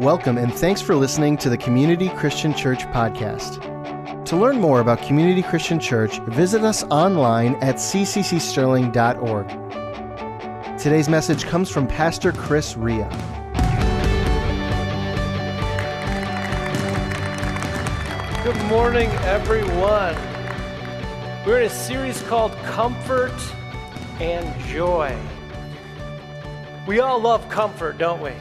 Welcome and thanks for listening to the Community Christian Church podcast. To learn more about Community Christian Church, visit us online at cccsterling.org. Today's message comes from Pastor Chris Ria. Good morning, everyone. We're in a series called Comfort and Joy. We all love comfort, don't we?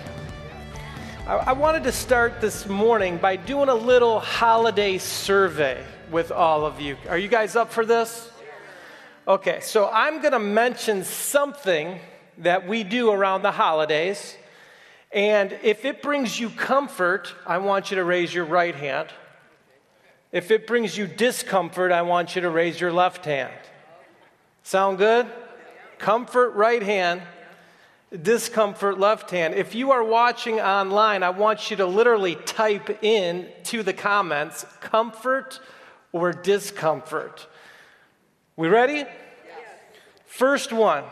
I, wanted to start this morning by doing a little holiday survey with all of you. Are you guys up for this? Okay, so I'm going to mention something that we do around the holidays. And if it brings you comfort, I want you to raise your right hand. If it brings you discomfort, I want you to raise your left hand. Sound good? Comfort, right hand discomfort left hand. If you are watching online, I want you to literally type in to the comments comfort or discomfort. We ready? Yes. First one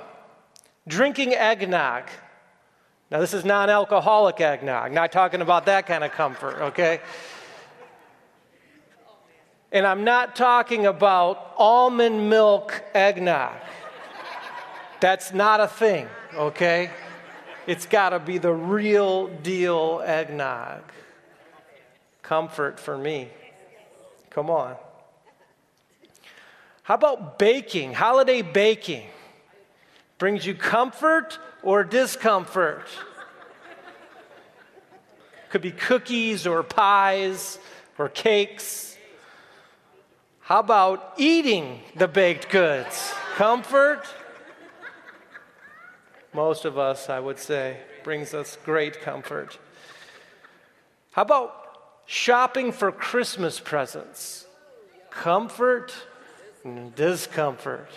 drinking eggnog. Now, this is non alcoholic eggnog, not talking about that kind of comfort, okay? And I'm not talking about almond milk eggnog. That's not a thing okay? It's got to be the real deal eggnog. Comfort for me. Come on. How about baking? Holiday baking. Brings you comfort or discomfort? Could be cookies or pies or cakes. How about eating the baked goods? Comfort most of us, I would say, brings us great comfort. How about shopping for Christmas presents? Comfort and discomfort.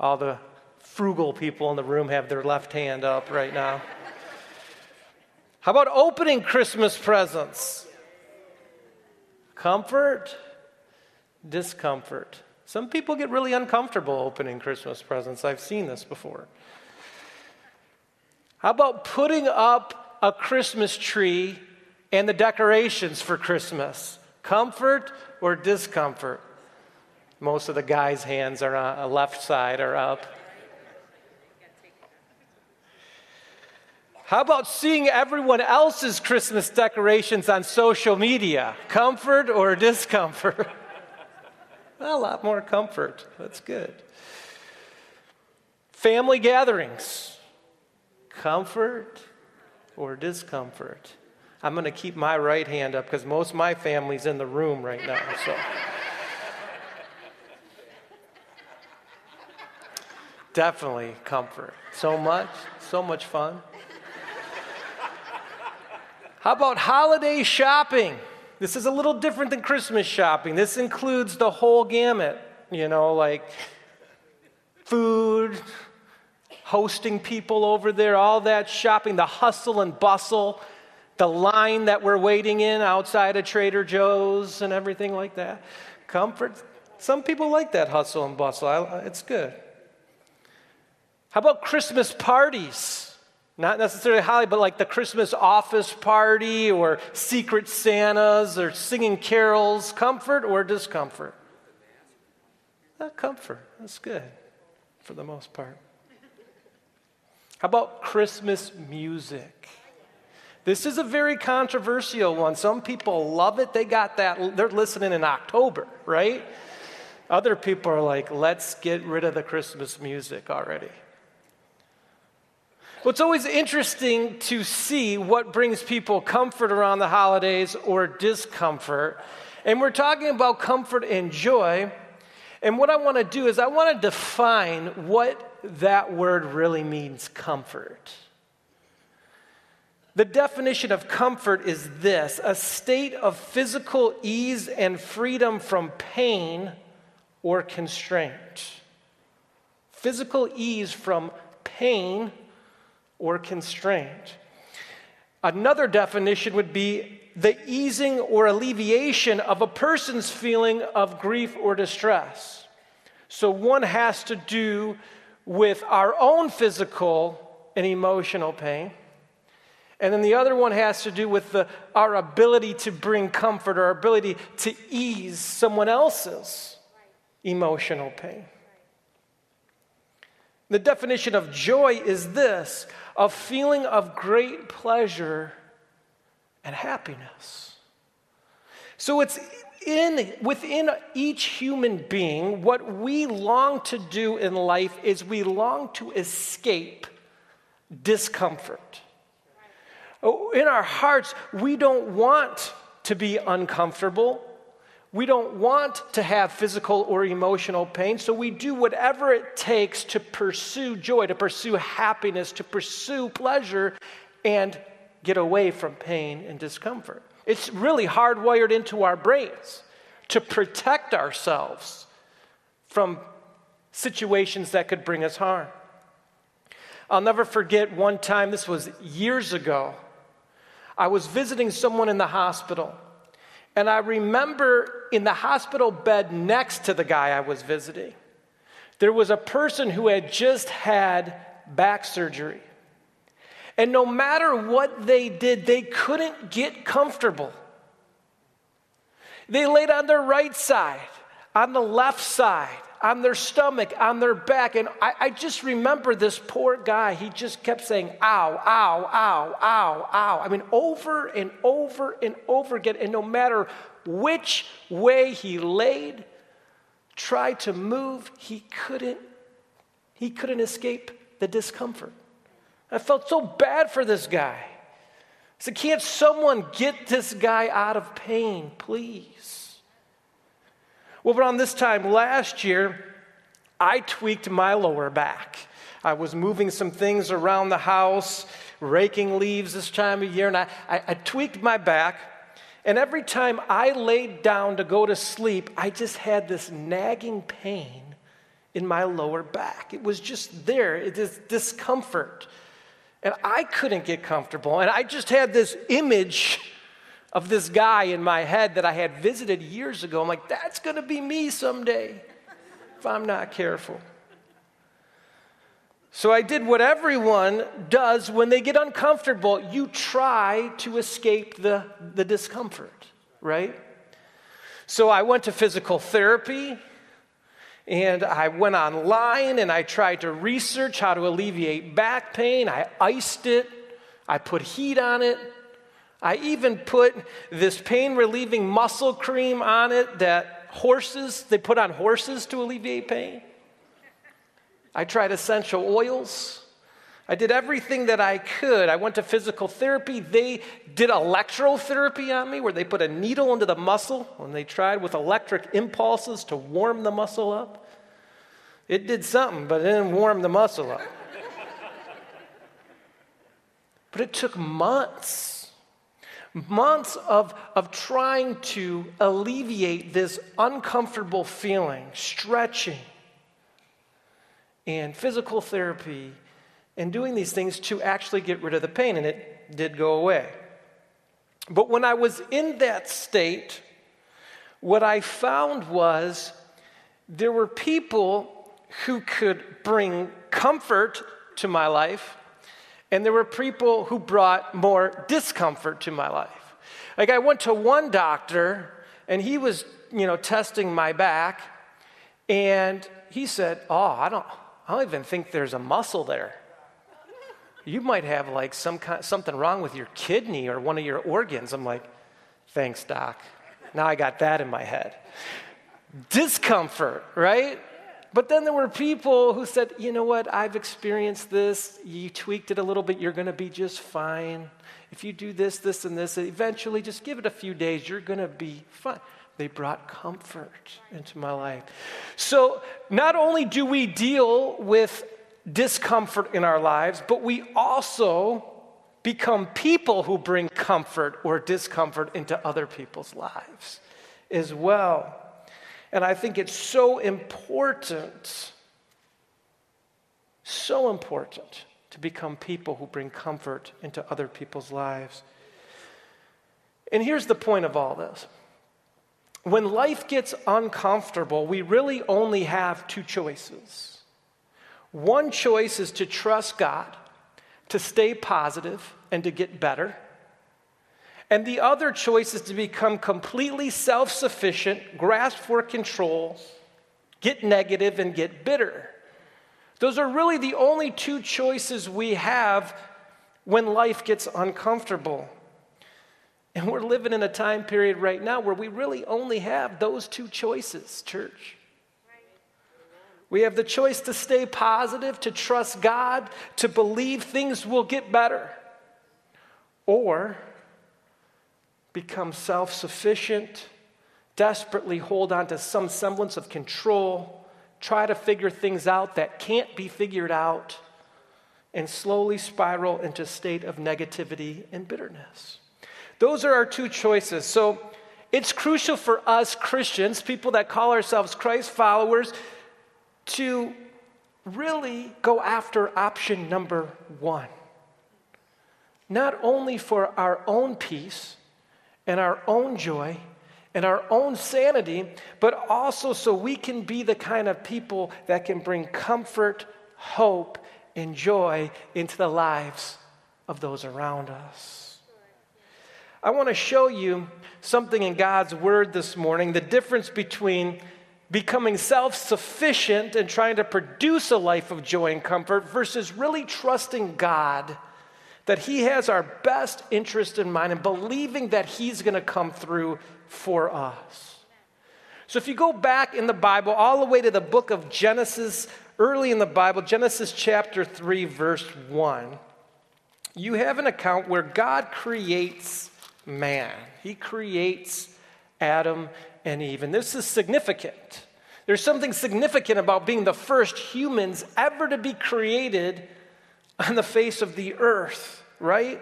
All the frugal people in the room have their left hand up right now. How about opening Christmas presents? Comfort, discomfort. Some people get really uncomfortable opening Christmas presents. I've seen this before. How about putting up a Christmas tree and the decorations for Christmas? Comfort or discomfort? Most of the guys' hands are on the left side are up. How about seeing everyone else's Christmas decorations on social media? Comfort or discomfort? a lot more comfort. That's good. Family gatherings, comfort or discomfort? I'm going to keep my right hand up because most of my family's in the room right now. So. Definitely comfort. So much, so much fun. How about holiday shopping? This is a little different than Christmas shopping. This includes the whole gamut, you know, like food, hosting people over there, all that shopping, the hustle and bustle, the line that we're waiting in outside of Trader Joe's and everything like that. Comfort. Some people like that hustle and bustle. I, it's good. How about Christmas parties? Not necessarily Holly, but like the Christmas office party or secret Santas or singing carols, comfort or discomfort? Not comfort. That's good for the most part. How about Christmas music? This is a very controversial one. Some people love it. They got that, they're listening in October, right? Other people are like, let's get rid of the Christmas music already. Well, it's always interesting to see what brings people comfort around the holidays or discomfort. And we're talking about comfort and joy. And what I want to do is, I want to define what that word really means comfort. The definition of comfort is this a state of physical ease and freedom from pain or constraint. Physical ease from pain or constraint. Another definition would be the easing or alleviation of a person's feeling of grief or distress. So one has to do with our own physical and emotional pain. And then the other one has to do with the, our ability to bring comfort, our ability to ease someone else's emotional pain. The definition of joy is this a feeling of great pleasure and happiness. So it's in, within each human being, what we long to do in life is we long to escape discomfort. Oh, in our hearts, we don't want to be uncomfortable. We don't want to have physical or emotional pain, so we do whatever it takes to pursue joy, to pursue happiness, to pursue pleasure, and get away from pain and discomfort. It's really hardwired into our brains to protect ourselves from situations that could bring us harm. I'll never forget one time, this was years ago. I was visiting someone in the hospital. And I remember in the hospital bed next to the guy I was visiting, there was a person who had just had back surgery. And no matter what they did, they couldn't get comfortable. They laid on their right side, on the left side, on their stomach, on their back. And I, I, just remember this poor guy. He just kept saying, ow, ow, ow, ow, ow. I mean, over and over and over again. And no matter which way he laid, tried to move, he couldn't, he couldn't escape the discomfort. I felt so bad for this guy. I said, Can't someone get this guy out of pain, please? Well, around this time last year, I tweaked my lower back. I was moving some things around the house, raking leaves this time of year, and I, I, I tweaked my back. And every time I laid down to go to sleep, I just had this nagging pain in my lower back. It was just there, it is discomfort. And I couldn't get comfortable. And I just had this image of this guy in my head that I had visited years ago. I'm like, that's going to be me someday if I'm not careful. So I did what everyone does when they get uncomfortable. You try to escape the, the discomfort, right? So I went to physical therapy and I went online and I tried to research how to alleviate back pain. I iced it, I put heat on it, I even put this pain relieving muscle cream on it that horses, they put on horses to alleviate pain. I tried essential oils. I did everything that I could. I went to physical therapy. They did electrotherapy on me where they put a needle into the muscle and they tried with electric impulses to warm the muscle up. It did something, but it didn't warm the muscle up. but it took months months of, of trying to alleviate this uncomfortable feeling, stretching, and physical therapy, and doing these things to actually get rid of the pain, and it did go away. But when I was in that state, what I found was there were people who could bring comfort to my life and there were people who brought more discomfort to my life. Like I went to one doctor and he was, you know, testing my back and he said, "Oh, I don't I don't even think there's a muscle there. You might have like some kind, something wrong with your kidney or one of your organs." I'm like, "Thanks, doc." Now I got that in my head. Discomfort, right? But then there were people who said, you know what, I've experienced this. You tweaked it a little bit, you're going to be just fine. If you do this, this, and this, eventually just give it a few days, you're going to be fine. They brought comfort into my life. So not only do we deal with discomfort in our lives, but we also become people who bring comfort or discomfort into other people's lives as well. And I think it's so important, so important to become people who bring comfort into other people's lives. And here's the point of all this when life gets uncomfortable, we really only have two choices. One choice is to trust God, to stay positive, and to get better. And the other choice is to become completely self sufficient, grasp for control, get negative, and get bitter. Those are really the only two choices we have when life gets uncomfortable. And we're living in a time period right now where we really only have those two choices, church. We have the choice to stay positive, to trust God, to believe things will get better, or become self sufficient, desperately hold on to some semblance of control, try to figure things out that can't be figured out, and slowly spiral into a state of negativity and bitterness. Those are our two choices. So it's crucial for us Christians, people that call ourselves Christ followers, to really go after option number one. Not only for our own peace, and our own joy and our own sanity, but also so we can be the kind of people that can bring comfort, hope, and joy into the lives of those around us. I want to show you something in God's Word this morning the difference between becoming self sufficient and trying to produce a life of joy and comfort versus really trusting God that He has our best interest in mind and believing that He's going to come through for us. So, if you go back in the Bible, all the way to the book of Genesis, early in the Bible, Genesis chapter 3, verse 1, you have an account where God creates man. He creates Adam and Eve. And this is significant. There's something significant about being the first humans ever to be created on the face of the earth, right?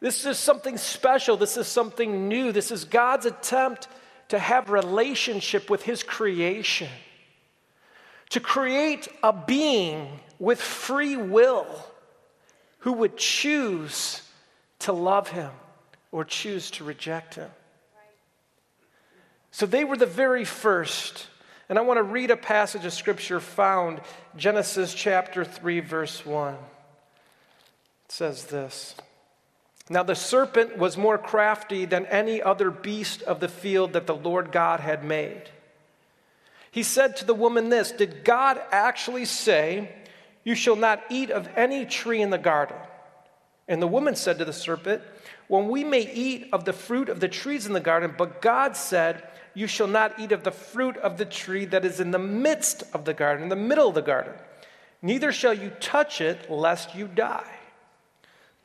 This is something special. This is something new. This is God's attempt to have relationship with his creation. To create a being with free will who would choose to love him or choose to reject him. So they were the very first. And I want to read a passage of scripture found Genesis chapter 3 verse 1. Says this Now the serpent was more crafty than any other beast of the field that the Lord God had made. He said to the woman this Did God actually say, You shall not eat of any tree in the garden? And the woman said to the serpent, When we may eat of the fruit of the trees in the garden, but God said, You shall not eat of the fruit of the tree that is in the midst of the garden, in the middle of the garden. Neither shall you touch it, lest you die.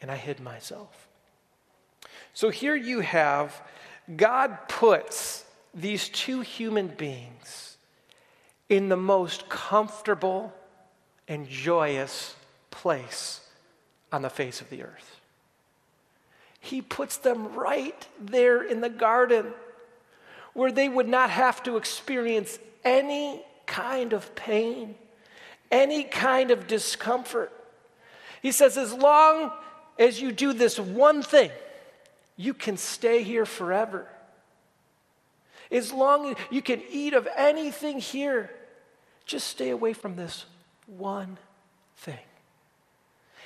and I hid myself. So here you have God puts these two human beings in the most comfortable and joyous place on the face of the earth. He puts them right there in the garden where they would not have to experience any kind of pain, any kind of discomfort. He says, as long as you do this one thing, you can stay here forever. As long as you can eat of anything here, just stay away from this one thing.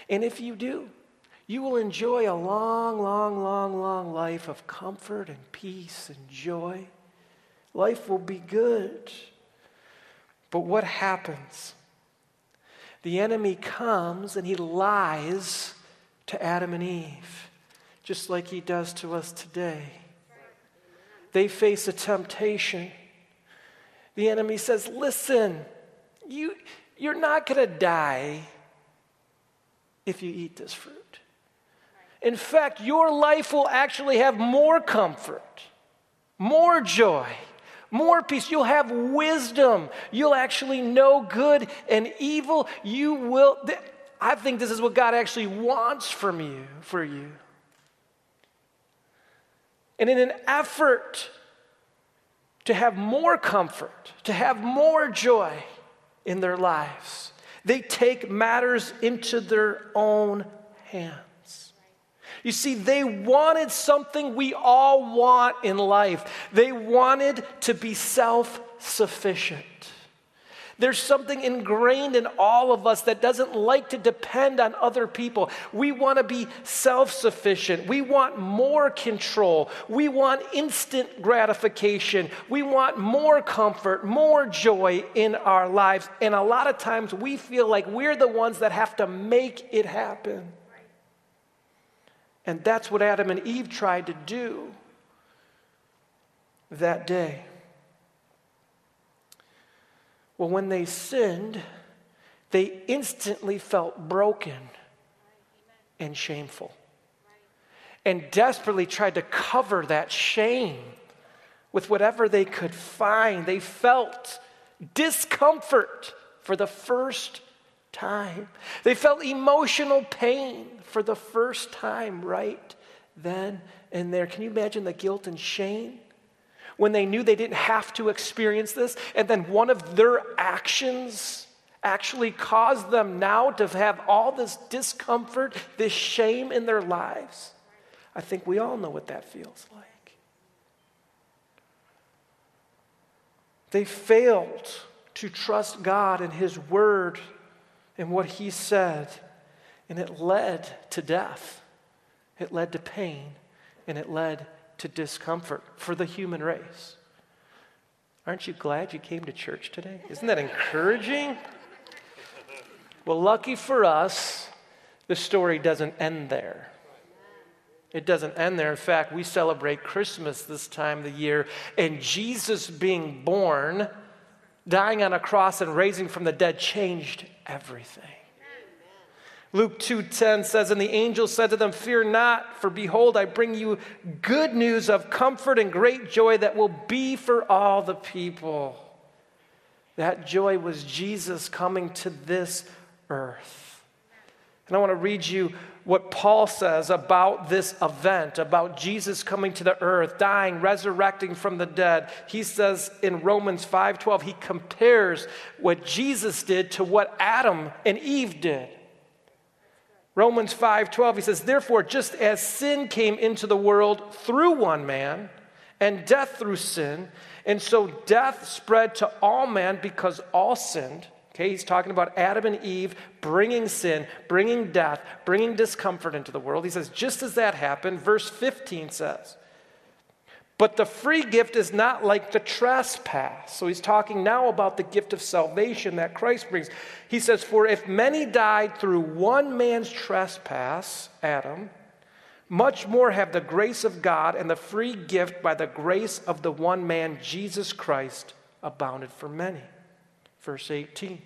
And if you do, you will enjoy a long, long, long, long life of comfort and peace and joy. Life will be good. But what happens? The enemy comes and he lies to Adam and Eve. just like He does to us today. They face a temptation. The enemy says, Listen, you, you're not going to die if you eat this fruit. In fact, your life will actually have more comfort, more joy, more peace. You'll have wisdom. You'll actually know good and evil. You will. I think this is what God actually wants from you, for you. And in an effort to have more comfort, to have more joy in their lives, they take matters into their own hands. You see, they wanted something we all want in life. They wanted to be self sufficient. There's something ingrained in all of us that doesn't like to depend on other people. We want to be self sufficient. We want more control. We want instant gratification. We want more comfort, more joy in our lives. And a lot of times we feel like we're the ones that have to make it happen. And that's what Adam and Eve tried to do that day. Well, when they sinned, they instantly felt broken and shameful and desperately tried to cover that shame with whatever they could find. They felt discomfort for the first time. They felt emotional pain for the first time right then and there. Can you imagine the guilt and shame? When they knew they didn't have to experience this, and then one of their actions actually caused them now to have all this discomfort, this shame in their lives. I think we all know what that feels like. They failed to trust God and His Word and what He said, and it led to death. It led to pain, and it led to discomfort for the human race. Aren't you glad you came to church today? Isn't that encouraging? Well, lucky for us, the story doesn't end there. It doesn't end there. In fact, we celebrate Christmas this time of the year, and Jesus being born, dying on a cross, and raising from the dead changed everything. Luke 2:10 says and the angel said to them fear not for behold I bring you good news of comfort and great joy that will be for all the people. That joy was Jesus coming to this earth. And I want to read you what Paul says about this event, about Jesus coming to the earth, dying, resurrecting from the dead. He says in Romans 5:12 he compares what Jesus did to what Adam and Eve did. Romans 5:12 he says therefore just as sin came into the world through one man and death through sin and so death spread to all men because all sinned. Okay he's talking about Adam and Eve bringing sin bringing death bringing discomfort into the world. He says just as that happened verse 15 says but the free gift is not like the trespass. So he's talking now about the gift of salvation that Christ brings. He says, For if many died through one man's trespass, Adam, much more have the grace of God and the free gift by the grace of the one man, Jesus Christ, abounded for many. Verse 18.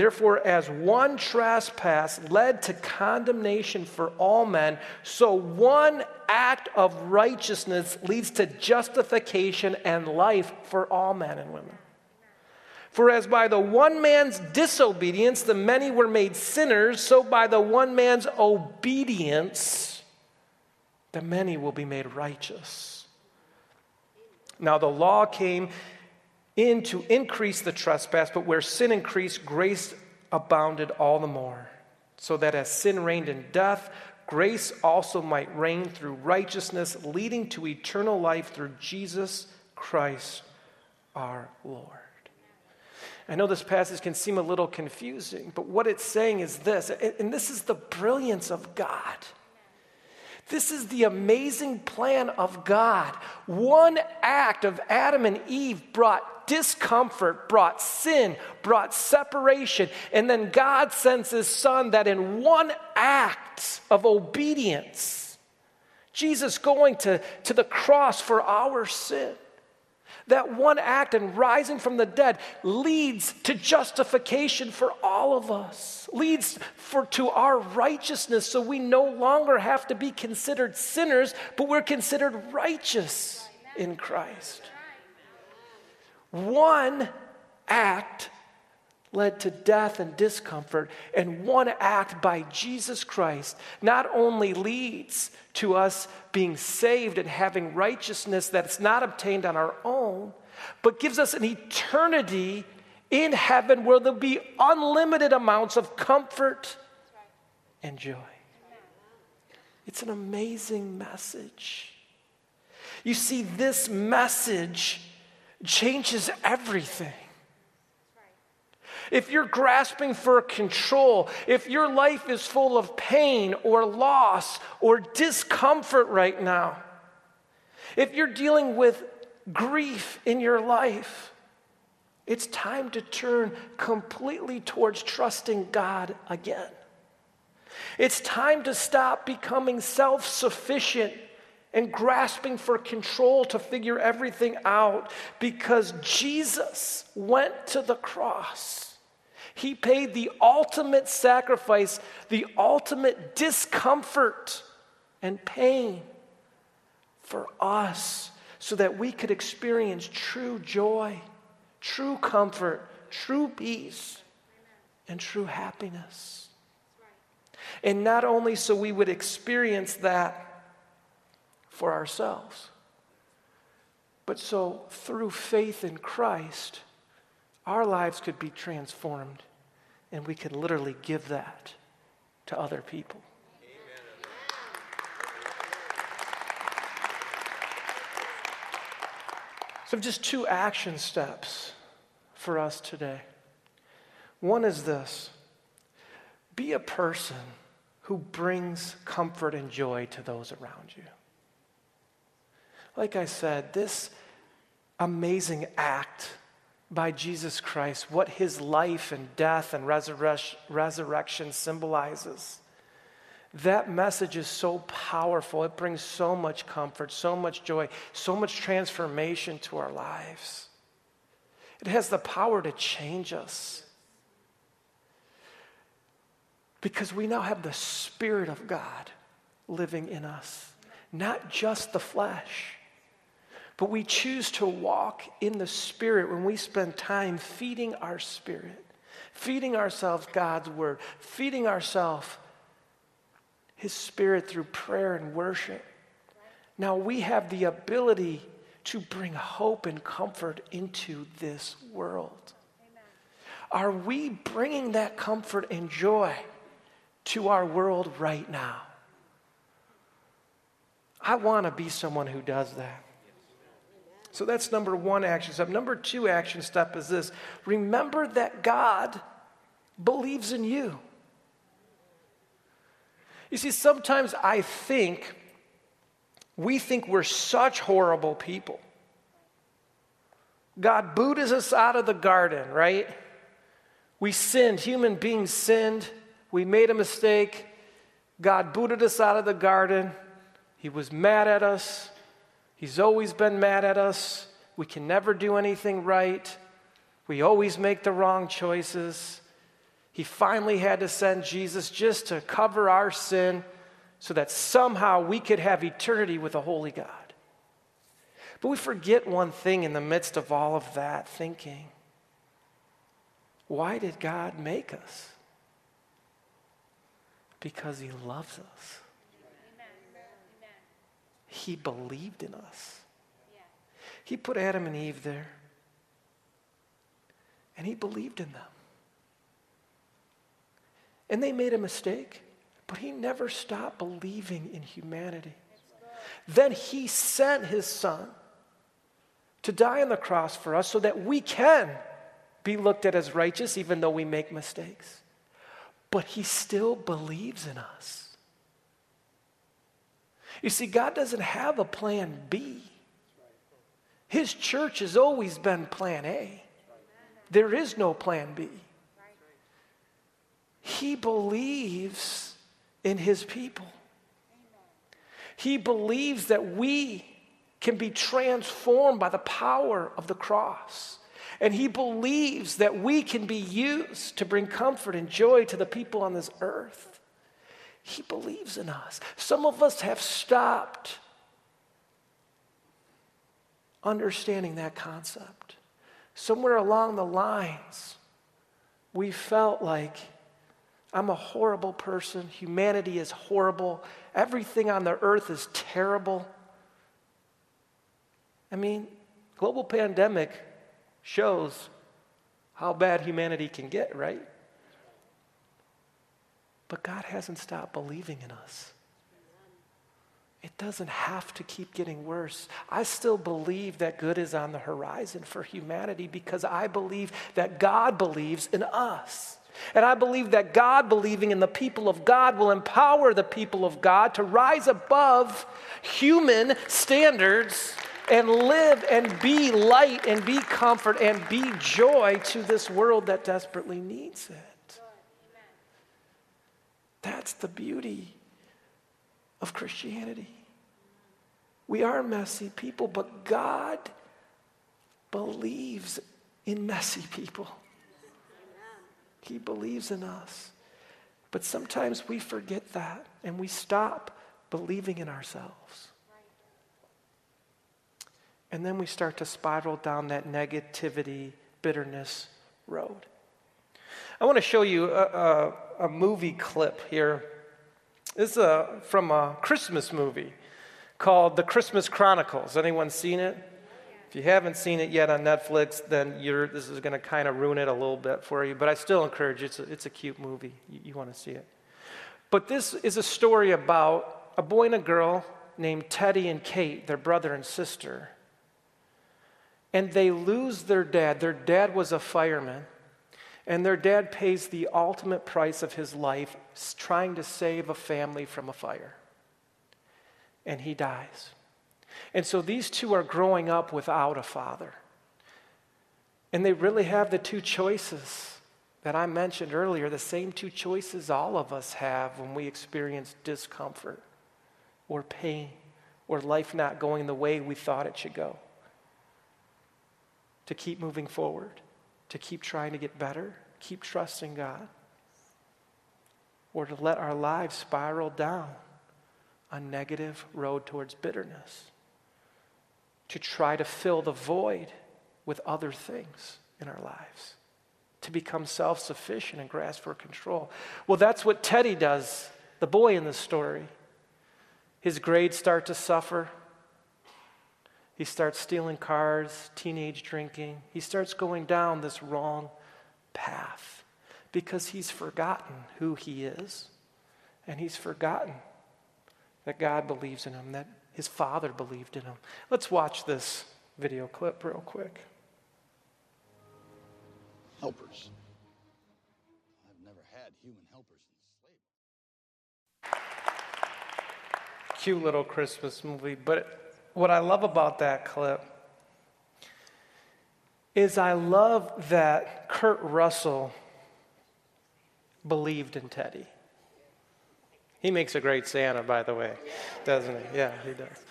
Therefore, as one trespass led to condemnation for all men, so one act of righteousness leads to justification and life for all men and women. For as by the one man's disobedience the many were made sinners, so by the one man's obedience the many will be made righteous. Now the law came in to increase the trespass, but where sin increased, grace abounded all the more. So that as sin reigned in death, grace also might reign through righteousness, leading to eternal life through Jesus Christ our Lord. I know this passage can seem a little confusing, but what it's saying is this, and this is the brilliance of God. This is the amazing plan of God. One act of Adam and Eve brought discomfort brought sin, brought separation. And then God sends his son that in one act of obedience, Jesus going to, to the cross for our sin. That one act and rising from the dead leads to justification for all of us, leads for, to our righteousness, so we no longer have to be considered sinners, but we're considered righteous in Christ. One act led to death and discomfort, and one act by Jesus Christ not only leads to us being saved and having righteousness that's not obtained on our own, but gives us an eternity in heaven where there'll be unlimited amounts of comfort and joy. It's an amazing message. You see, this message changes everything. If you're grasping for control, if your life is full of pain or loss or discomfort right now, if you're dealing with grief in your life, it's time to turn completely towards trusting God again. It's time to stop becoming self sufficient and grasping for control to figure everything out because Jesus went to the cross he paid the ultimate sacrifice, the ultimate discomfort and pain for us so that we could experience true joy, true comfort, true peace, and true happiness. And not only so we would experience that for ourselves, but so through faith in Christ, our lives could be transformed and we could literally give that to other people. So, just two action steps for us today. One is this be a person who brings comfort and joy to those around you. Like I said, this amazing act by Jesus Christ, what his life and death and resurrection symbolizes. That message is so powerful. It brings so much comfort, so much joy, so much transformation to our lives. It has the power to change us. Because we now have the Spirit of God living in us, not just the flesh. But we choose to walk in the Spirit when we spend time feeding our spirit, feeding ourselves God's Word, feeding ourselves His Spirit through prayer and worship. Now we have the ability to bring hope and comfort into this world. Are we bringing that comfort and joy to our world right now? I want to be someone who does that. So that's number one action step. Number two action step is this remember that God believes in you. You see, sometimes I think we think we're such horrible people. God booted us out of the garden, right? We sinned, human beings sinned, we made a mistake. God booted us out of the garden. He was mad at us. He's always been mad at us. We can never do anything right. We always make the wrong choices. He finally had to send Jesus just to cover our sin so that somehow we could have eternity with a holy God. But we forget one thing in the midst of all of that thinking. Why did God make us? Because He loves us. He believed in us. He put Adam and Eve there, and He believed in them. And they made a mistake, but He never stopped believing in humanity. Then He sent His Son to die on the cross for us so that we can be looked at as righteous even though we make mistakes. But He still believes in us. You see, God doesn't have a plan B. His church has always been plan A. There is no plan B. He believes in his people. He believes that we can be transformed by the power of the cross. And he believes that we can be used to bring comfort and joy to the people on this earth. He believes in us. Some of us have stopped understanding that concept. Somewhere along the lines, we felt like I'm a horrible person. Humanity is horrible. Everything on the earth is terrible. I mean, global pandemic shows how bad humanity can get, right? But God hasn't stopped believing in us. It doesn't have to keep getting worse. I still believe that good is on the horizon for humanity because I believe that God believes in us. And I believe that God believing in the people of God will empower the people of God to rise above human standards and live and be light and be comfort and be joy to this world that desperately needs it. That's the beauty of Christianity. We are messy people, but God believes in messy people. He believes in us. But sometimes we forget that and we stop believing in ourselves. And then we start to spiral down that negativity, bitterness road. I want to show you a, a, a movie clip here this is a, from a Christmas movie called The Christmas Chronicles. Anyone seen it? If you haven't seen it yet on Netflix, then this is going to kind of ruin it a little bit for you. But I still encourage you. It's a, it's a cute movie. You, you want to see it. But this is a story about a boy and a girl named Teddy and Kate, their brother and sister. And they lose their dad. Their dad was a fireman. And their dad pays the ultimate price of his life trying to save a family from a fire. And he dies. And so these two are growing up without a father. And they really have the two choices that I mentioned earlier, the same two choices all of us have when we experience discomfort or pain or life not going the way we thought it should go. To keep moving forward to keep trying to get better, keep trusting God, or to let our lives spiral down a negative road towards bitterness, to try to fill the void with other things in our lives, to become self sufficient and grasp for control. Well, that's what Teddy does, the boy in the story. His grades start to suffer. He starts stealing cars, teenage drinking. He starts going down this wrong path because he's forgotten who he is. And he's forgotten that God believes in him, that his father believed in him. Let's watch this video clip real quick. Helpers. I've never had human helpers in slavery. Cute little Christmas movie, but what I love about that clip is I love that Kurt Russell believed in Teddy. He makes a great Santa, by the way, doesn't he? Yeah, he does.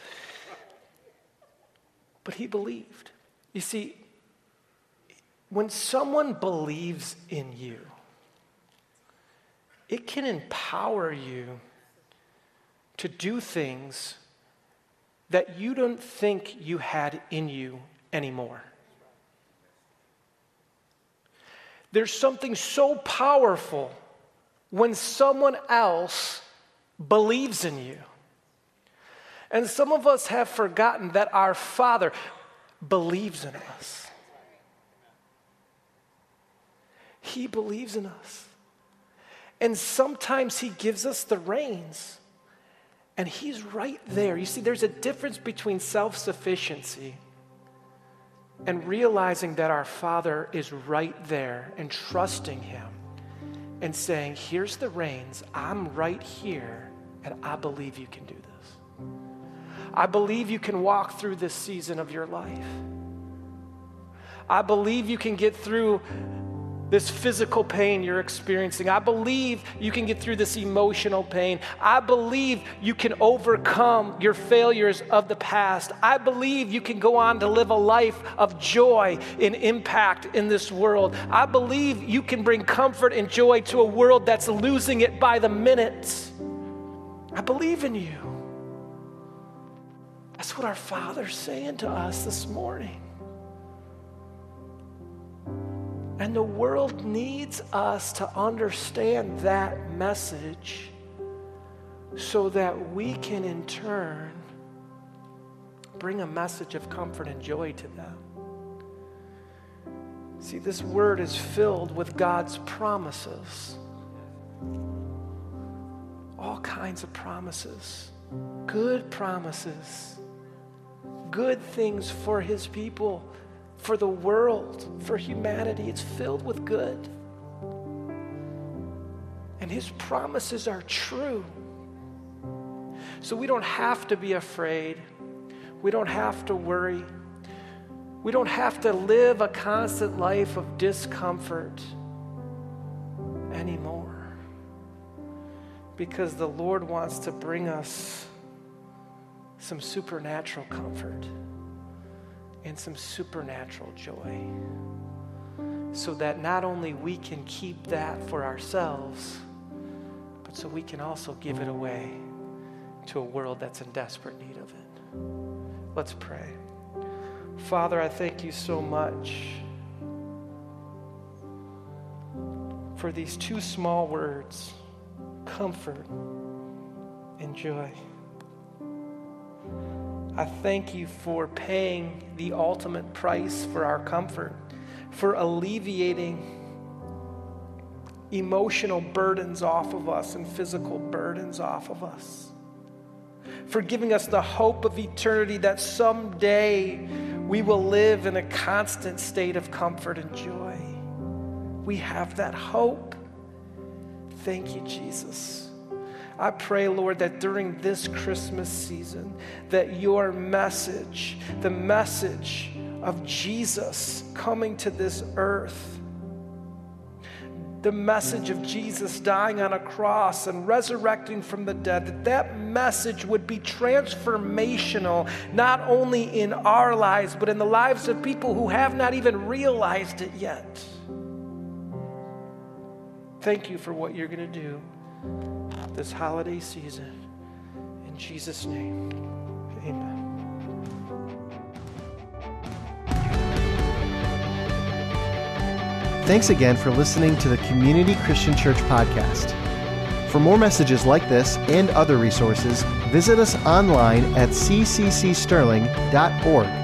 But he believed. You see, when someone believes in you, it can empower you to do things that you don't think you had in you anymore. There's something so powerful when someone else believes in you. And some of us have forgotten that our Father believes in us. He believes in us. And sometimes He gives us the reins and he's right there. You see, there's a difference between self sufficiency and realizing that our Father is right there and trusting Him and saying, Here's the reins, I'm right here, and I believe you can do this. I believe you can walk through this season of your life. I believe you can get through this physical pain you're experiencing. I believe you can get through this emotional pain. I believe you can overcome your failures of the past. I believe you can go on to live a life of joy and impact in this world. I believe you can bring comfort and joy to a world that's losing it by the minute. I believe in you. That's what our Father's saying to us this morning. And the world needs us to understand that message so that we can, in turn, bring a message of comfort and joy to them. See, this word is filled with God's promises. All kinds of promises, good promises, good things for His people for the world, for humanity. It's filled with good. And His promises are true. So we don't have to be afraid. We don't have to worry. We don't have to live a constant life of discomfort anymore. Because the Lord wants to bring us some supernatural comfort and some supernatural joy. So that not only we can keep that for ourselves, but so we can also give it away to a world that's in desperate need of it. Let's pray. Father, I thank you so much for these two small words comfort and joy. I thank you for paying the ultimate price for our comfort, for alleviating emotional burdens off of us and physical burdens off of us, for giving us the hope of eternity that someday we will live in a constant state of comfort and joy. We have that hope. Thank you, Jesus. I pray, Lord, that during this Christmas season, that your message, the message of Jesus coming to this earth, the message of Jesus dying on a cross and resurrecting from the dead, that that message would be transformational, not only in our lives, but in the lives of people who have not even realized it yet. Thank you for what you're going to do this holiday season. In Jesus' name, amen. Thanks again for listening to the Community Christian Church podcast. For more messages like this and other resources, visit us online at cccsterling.org.